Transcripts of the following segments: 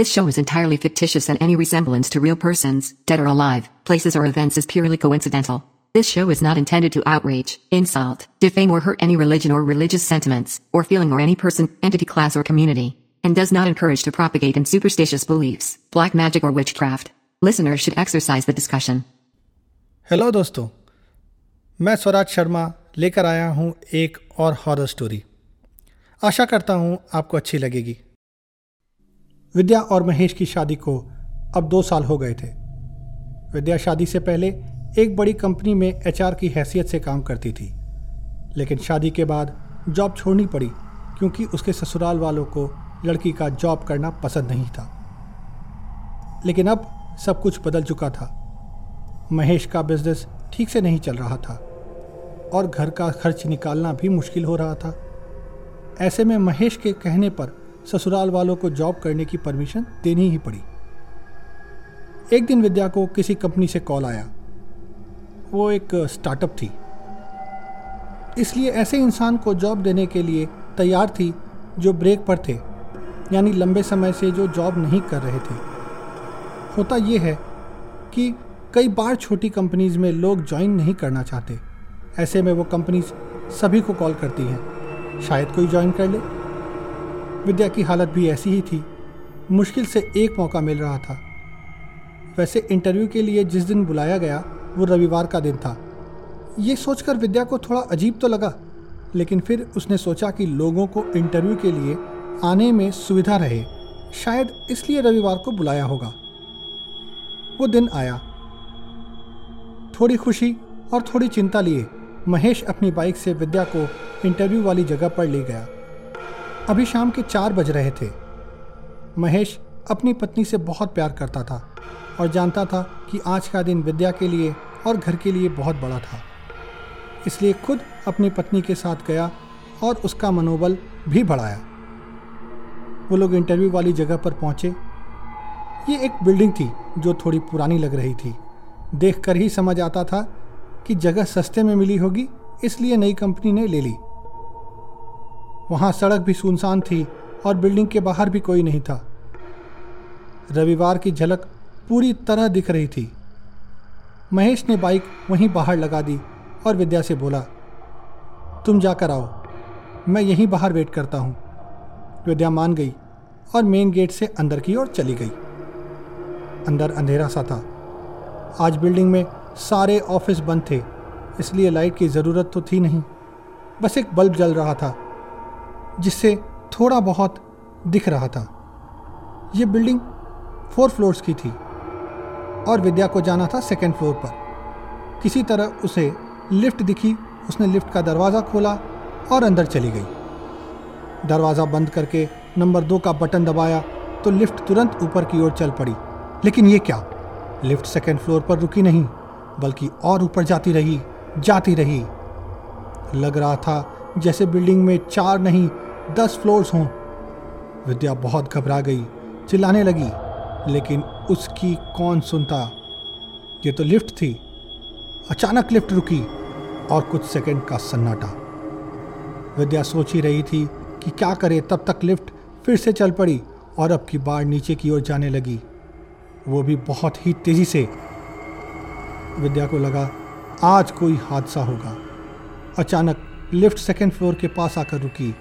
This show is entirely fictitious and any resemblance to real persons, dead or alive, places or events is purely coincidental. This show is not intended to outrage, insult, defame or hurt any religion or religious sentiments, or feeling or any person, entity class or community, and does not encourage to propagate in superstitious beliefs, black magic or witchcraft. Listeners should exercise the discussion. Hello दोस्तों मैं स्वराज शर्मा लेकर आया हूं एक और horror story आशा करता हूं आपको अच्छी लगेगी विद्या और महेश की शादी को अब दो साल हो गए थे। विद्या शादी से पहले एक बड़ी कंपनी में एचआर की हैसियत से काम करती थी। लेकिन शादी के बाद जॉब छोड़नी पड़ी क्योंकि उसके ससुराल वालों को लड़की का जॉब करना पसंद नहीं था। लेकिन अब सब कुछ बदल चुका था। महेश का बिज़नेस ठीक से नहीं चल रहा था और घर का खर्च निकालना भी मुश्किल हो रहा था। ऐसे में महेश के कहने पर ससुराल वालों को जॉब करने की परमिशन देनी ही पड़ी। एक दिन विद्या को किसी कंपनी से कॉल आया। वो एक स्टार्टअप थी। इसलिए ऐसे इंसान को जॉब देने के लिए तैयार थी जो ब्रेक पर थे, यानी लंबे समय से जो जॉब नहीं कर रहे थे। होता ये है कि कई बार छोटी कंपनीज़ में लोग ज्वाइन नहीं करना चाहते। ऐसे में वो कंपनीज़ सभी को कॉल करती हैं। शायद कोई ज्वाइन कर ले। विद्या की हालत भी ऐसी ही थी। मुश्किल से एक मौका मिल रहा था। वैसे इंटरव्यू के लिए जिस दिन बुलाया गया, वो रविवार का दिन था। ये सोचकर विद्या को थोड़ा अजीब तो लगा, लेकिन फिर उसने सोचा कि लोगों को इंटरव्यू के लिए आने में सुविधा रहे। शायद इसलिए रविवार को बुलाया होगा। वो दिन आया। थोड़ी खुशी और थोड़ी चिंता लिए महेश अपनी बाइक से विद्या को इंटरव्यू वाली जगह पर ले गया। अभी शाम के चार बज रहे थे। महेश अपनी पत्नी से बहुत प्यार करता था और जानता था कि आज का दिन विद्या के लिए और घर के लिए बहुत बड़ा था। इसलिए खुद अपनी पत्नी के साथ गया और उसका मनोबल भी बढ़ाया। वो लोग इंटरव्यू वाली जगह पर पहुँचे। ये एक बिल्डिंग थी जो थोड़ी पुरानी लग रही थी। देखकर ही समझ आता था कि जगह सस्ते में मिली होगी, इसलिए नई कंपनी ने ले ली। वहाँ सड़क भी सुनसान थी और बिल्डिंग के बाहर भी कोई नहीं था। रविवार की झलक पूरी तरह दिख रही थी। महेश ने बाइक वहीं बाहर लगा दी और विद्या से बोला, तुम जाकर आओ, मैं यहीं बाहर वेट करता हूँ। विद्या मान गई और मेन गेट से अंदर की ओर चली गई। अंदर अंधेरा सा था। आज बिल्डिंग में सारे ऑफ़िस बंद थे, इसलिए लाइट की ज़रूरत तो थी नहीं। बस एक बल्ब जल रहा था। जिससे थोड़ा बहुत दिख रहा था। ये बिल्डिंग फोर फ्लोर्स की थी और विद्या को जाना था सेकेंड फ्लोर पर। किसी तरह उसे लिफ्ट दिखी, उसने लिफ्ट का दरवाज़ा खोला और अंदर चली गई। दरवाज़ा बंद करके नंबर दो का बटन दबाया तो लिफ्ट तुरंत ऊपर की ओर चल पड़ी। लेकिन ये क्या? लिफ्ट सेकेंड फ्लोर पर रुकी नहीं, बल्कि और ऊपर जाती रही जाती रही। लग रहा था जैसे बिल्डिंग में चार नहीं, दस फ्लोर्स हों। विद्या बहुत घबरा गई, चिल्लाने लगी, लेकिन उसकी कौन सुनता? ये तो लिफ्ट थी। अचानक लिफ्ट रुकी और कुछ सेकंड का सन्नाटा। विद्या सोच ही रही थी कि क्या करे, तब तक लिफ्ट फिर से चल पड़ी और अब की बार नीचे की ओर जाने लगी। वो भी बहुत ही तेज़ी से। विद्या को लगा, आज कोई हादसा होगा। अचानक लिफ्ट सेकेंड फ्लोर के पास आकर रुकी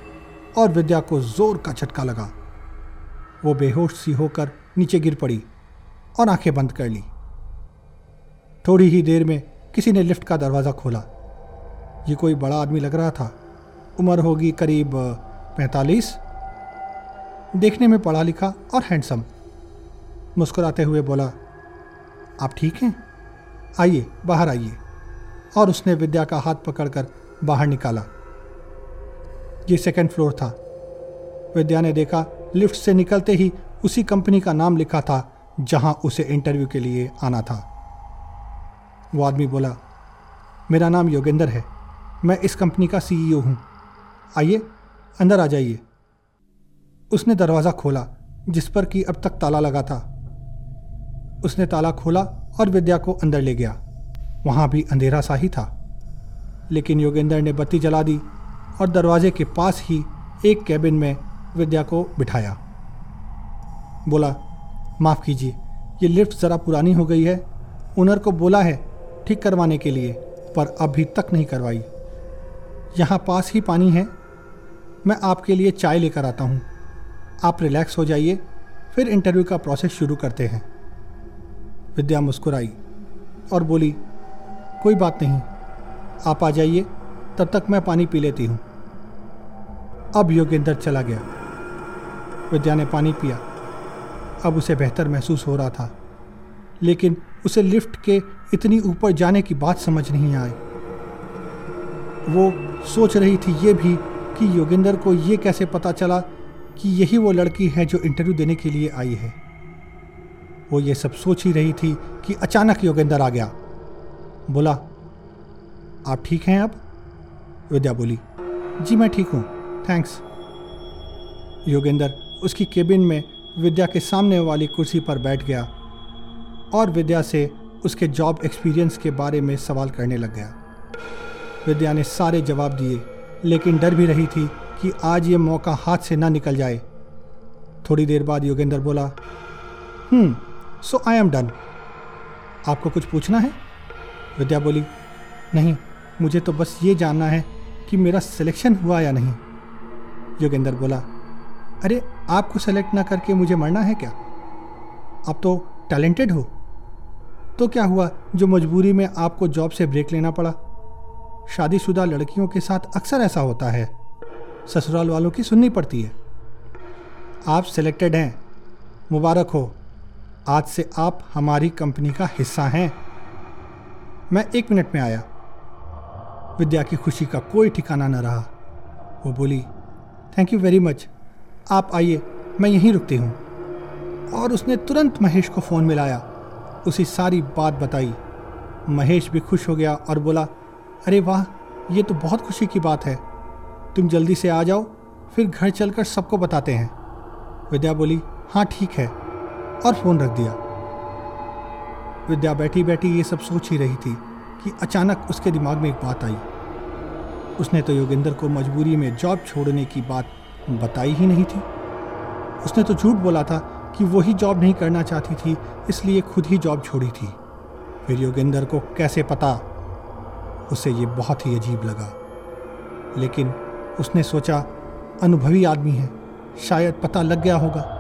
और विद्या को ज़ोर का झटका लगा। वो बेहोश सी होकर नीचे गिर पड़ी और आँखें बंद कर ली। थोड़ी ही देर में किसी ने लिफ्ट का दरवाज़ा खोला। ये कोई बड़ा आदमी लग रहा था। उम्र होगी करीब पैंतालीस। देखने में पढ़ा लिखा और हैंडसम। मुस्कुराते हुए बोला, आप ठीक हैं? आइए, बाहर आइए। और उसने विद्या का हाथ पकड़कर बाहर निकाला। ये सेकेंड फ्लोर था। विद्या ने देखा, लिफ्ट से निकलते ही उसी कंपनी का नाम लिखा था, जहाँ उसे इंटरव्यू के लिए आना था। वो आदमी बोला, मेरा नाम योगेंद्र है। मैं इस कंपनी का सीईओ हूँ। आइए, अंदर आ जाइए। उसने दरवाज़ा खोला, जिस पर कि अब तक ताला लगा था। उसने ताला खोला और विद्या को अंदर ले गया। वहाँ भी अंधेरा सा ही था। लेकिन योगेंद्र ने बत्ती जला दी और दरवाजे के पास ही एक कैबिन में विद्या को बिठाया। बोला, माफ़ कीजिए, ये लिफ्ट ज़रा पुरानी हो गई है। ओनर को बोला है ठीक करवाने के लिए, पर अभी तक नहीं करवाई। यहाँ पास ही पानी है। मैं आपके लिए चाय लेकर आता हूँ। आप रिलैक्स हो जाइए, फिर इंटरव्यू का प्रोसेस शुरू करते हैं। विद्या मुस्कुराई और बोली, कोई बात नहीं आप आ जाइए। तब तक मैं पानी पी लेती हूँ। अब योगेंद्र चला गया। विद्या ने पानी पिया। अब उसे बेहतर महसूस हो रहा था। लेकिन उसे लिफ्ट के इतनी ऊपर जाने की बात समझ नहीं आई। वो सोच रही थी ये भी कि योगेंद्र को ये कैसे पता चला कि यही वो लड़की है जो इंटरव्यू देने के लिए आई है। वो ये सब सोच ही रही थी कि अचानक योगेंद्र आ गया। बोला आप ठीक हैं अब? विद्या बोली, जी, मैं ठीक हूँ थैंक्स योगेंद्र उसकी केबिन में विद्या के सामने वाली कुर्सी पर बैठ गया और विद्या से उसके जॉब एक्सपीरियंस के बारे में सवाल करने लग गया। विद्या ने सारे जवाब दिए, लेकिन डर भी रही थी कि आज ये मौका हाथ से ना निकल जाए। थोड़ी देर बाद योगेंद्र बोला हम्म सो आई एम डन आपको कुछ पूछना है? विद्या बोली, नहीं मुझे तो बस ये जानना है कि मेरा सिलेक्शन हुआ या नहीं। योगेंद्र बोला, अरे, आपको सेलेक्ट ना करके मुझे मरना है क्या? आप तो टैलेंटेड हो। तो क्या हुआ जो मजबूरी में आपको जॉब से ब्रेक लेना पड़ा? शादीशुदा लड़कियों के साथ अक्सर ऐसा होता है। ससुराल वालों की सुननी पड़ती है। आप सिलेक्टेड हैं। मुबारक हो। आज से आप हमारी कंपनी का हिस्सा हैं। मैं एक मिनट में आया। विद्या की खुशी का कोई ठिकाना न रहा। वो बोली थैंक यू वेरी मच आप आइए, मैं यहीं रुकती हूँ। और उसने तुरंत महेश को फ़ोन मिलाया। उसी सारी बात बताई। महेश भी खुश हो गया और बोला, अरे वाह, ये तो बहुत खुशी की बात है। तुम जल्दी से आ जाओ, फिर घर चलकर सबको बताते हैं। विद्या बोली हाँ ठीक है। और फ़ोन रख दिया। विद्या बैठी बैठी ये सब सोच ही रही थी। कि अचानक उसके दिमाग में एक बात आई। उसने तो योगेंद्र को मजबूरी में जॉब छोड़ने की बात बताई ही नहीं थी। उसने तो झूठ बोला था कि वो ही जॉब नहीं करना चाहती थी, इसलिए खुद ही जॉब छोड़ी थी। फिर योगेंद्र को कैसे पता? उसे ये बहुत ही अजीब लगा। लेकिन उसने सोचा, अनुभवी आदमी है, शायद पता लग गया होगा।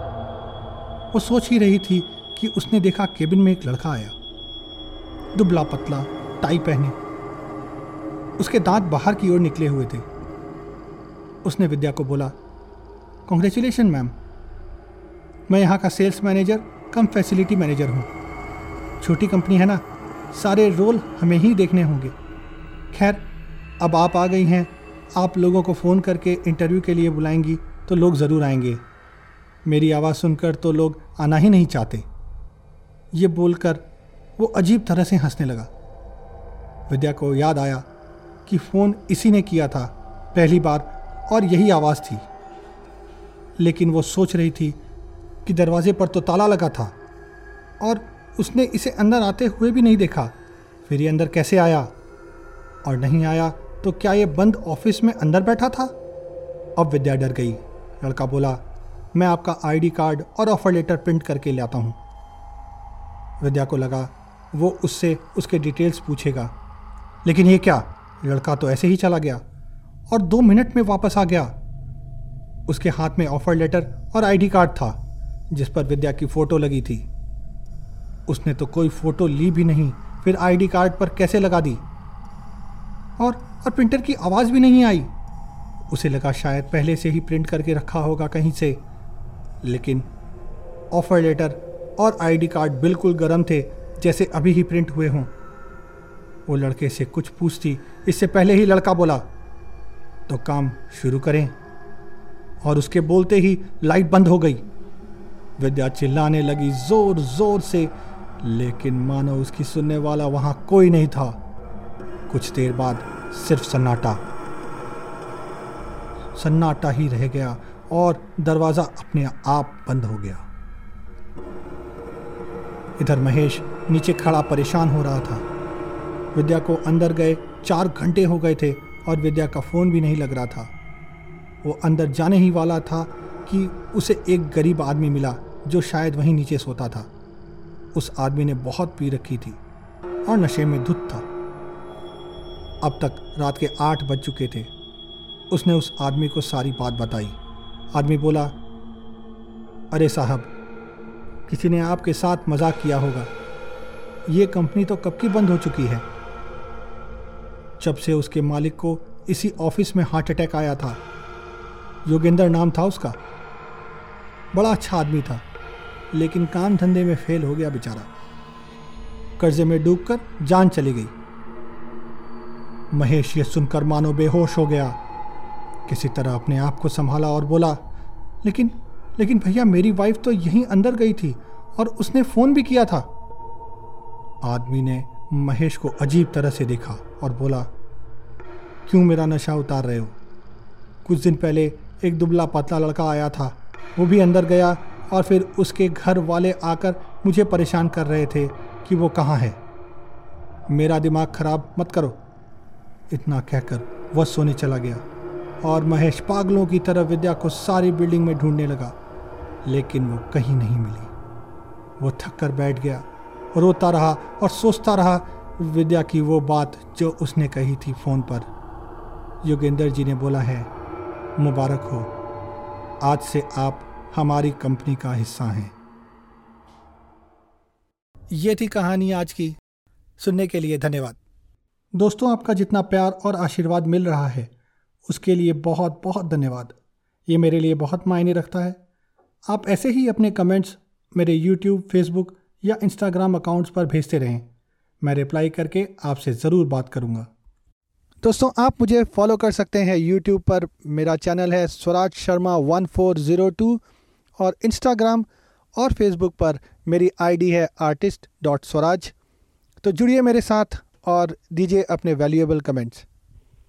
वो सोच ही रही थी कि उसने देखा केबिन में एक लड़का आया। दुबला पतला टाई पहने। उसके दांत बाहर की ओर निकले हुए थे। उसने विद्या को बोला कॉन्ग्रेचुलेशन मैम मैं यहाँ का sales manager cum facility manager हूँ। छोटी कंपनी है ना, सारे रोल हमें ही देखने होंगे। खैर, अब आप आ गई हैं, आप लोगों को फ़ोन करके इंटरव्यू के लिए बुलाएँगी तो लोग ज़रूर आएँगे। मेरी आवाज़ सुनकर तो लोग आना ही नहीं चाहते। ये बोलकर वो अजीब तरह से हंसने लगा। विद्या को याद आया कि फ़ोन इसी ने किया था, पहली बार, और यही आवाज़ थी। लेकिन वो सोच रही थी कि दरवाजे पर तो ताला लगा था, और उसने इसे अंदर आते हुए भी नहीं देखा। फिर ये अंदर कैसे आया? और नहीं आया तो क्या ये बंद ऑफ़िस में अंदर बैठा था? अब विद्या डर गई। लड़का बोला, मैं आपका आईडी कार्ड और ऑफ़र लेटर प्रिंट करके लाता हूँ। विद्या को लगा, वो उससे, उसके डिटेल्स पूछेगा। लेकिन ये क्या? लड़का तो ऐसे ही चला गया। और दो मिनट में वापस आ गया। उसके हाथ में ऑफ़र लेटर और आईडी कार्ड था, जिस पर विद्या की फ़ोटो लगी थी। उसने तो कोई फ़ोटो ली भी नहीं, फिर आईडी कार्ड पर कैसे लगा दी? और और प्रिंटर की आवाज़ भी नहीं आई। उसे लगा शायद पहले से ही प्रिंट करके रखा होगा कहीं से। लेकिन ऑफ़र लेटर और आईडी कार्ड बिल्कुल गर्म थे, जैसे अभी ही प्रिंट हुए हों। वो लड़के से कुछ पूछती, इससे पहले ही लड़का बोला तो काम शुरू करें। और उसके बोलते ही लाइट बंद हो गई। विद्या चिल्लाने लगी ज़ोर ज़ोर से, लेकिन मानो उसकी सुनने वाला वहाँ कोई नहीं था। कुछ देर बाद सिर्फ़ सन्नाटा। सन्नाटा ही रह गया और दरवाज़ा अपने आप बंद हो गया। इधर महेश नीचे खड़ा परेशान हो रहा था। विद्या को अंदर गए चार घंटे हो गए थे और विद्या का फ़ोन भी नहीं लग रहा था। वो अंदर जाने ही वाला था कि उसे एक गरीब आदमी मिला जो शायद वहीं नीचे सोता था। उस आदमी ने बहुत पी रखी थी और नशे में धुत था। अब तक रात के आठ बज चुके थे। उसने उस आदमी को सारी बात बताई। आदमी बोला, अरे साहब, किसी ने आपके साथ मज़ाक किया होगा। ये कंपनी तो कब की बंद हो चुकी है? जब से उसके मालिक को इसी ऑफ़िस में हार्ट अटैक आया था। योगेंद्र नाम था उसका। बड़ा अच्छा आदमी था, लेकिन काम धंधे में फेल हो गया बेचारा। कर्जे में डूबकर जान चली गई। महेश, ये सुनकर मानो बेहोश हो गया। किसी तरह अपने आप को संभाला और बोला, लेकिन लेकिन भैया, मेरी वाइफ तो यहीं अंदर गई थी और उसने फ़ोन भी किया था। आदमी ने महेश को अजीब तरह से देखा और बोला, क्यों मेरा नशा उतार रहे हो? कुछ दिन पहले एक दुबला पतला लड़का आया था, वो भी अंदर गया और फिर उसके घर वाले आकर मुझे परेशान कर रहे थे कि वो कहाँ है। मेरा दिमाग खराब मत करो। इतना कहकर वह सोने चला गया और महेश पागलों की तरह विद्या को सारी बिल्डिंग में ढूँढने लगा, लेकिन वो कहीं नहीं मिली। वो थक कर बैठ गया रोता रहा और सोचता रहा, विद्या की वो बात जो उसने कही थी फ़ोन पर। योगेंद्र जी ने बोला है, मुबारक हो। आज से आप हमारी कंपनी का हिस्सा हैं। ये थी कहानी आज की। सुनने के लिए धन्यवाद। दोस्तों, आपका जितना प्यार और आशीर्वाद मिल रहा है, उसके लिए बहुत बहुत धन्यवाद। ये मेरे लिए बहुत मायने रखता है। आप ऐसे ही अपने कमेंट्स मेरे यूट्यूब फेसबुक या इंस्टाग्राम अकाउंट्स पर भेजते रहें। मैं रिप्लाई करके आपसे ज़रूर बात करूँगा। दोस्तों, आप मुझे फॉलो कर सकते हैं। यूट्यूब पर मेरा चैनल है Swaraj Sharma one four zero two और इंस्टाग्राम और फेसबुक पर मेरी आईडी है आर्टिस्ट डॉट स्वराज। तो जुड़िए मेरे साथ और दीजिए अपने वैल्यूएबल कमेंट्स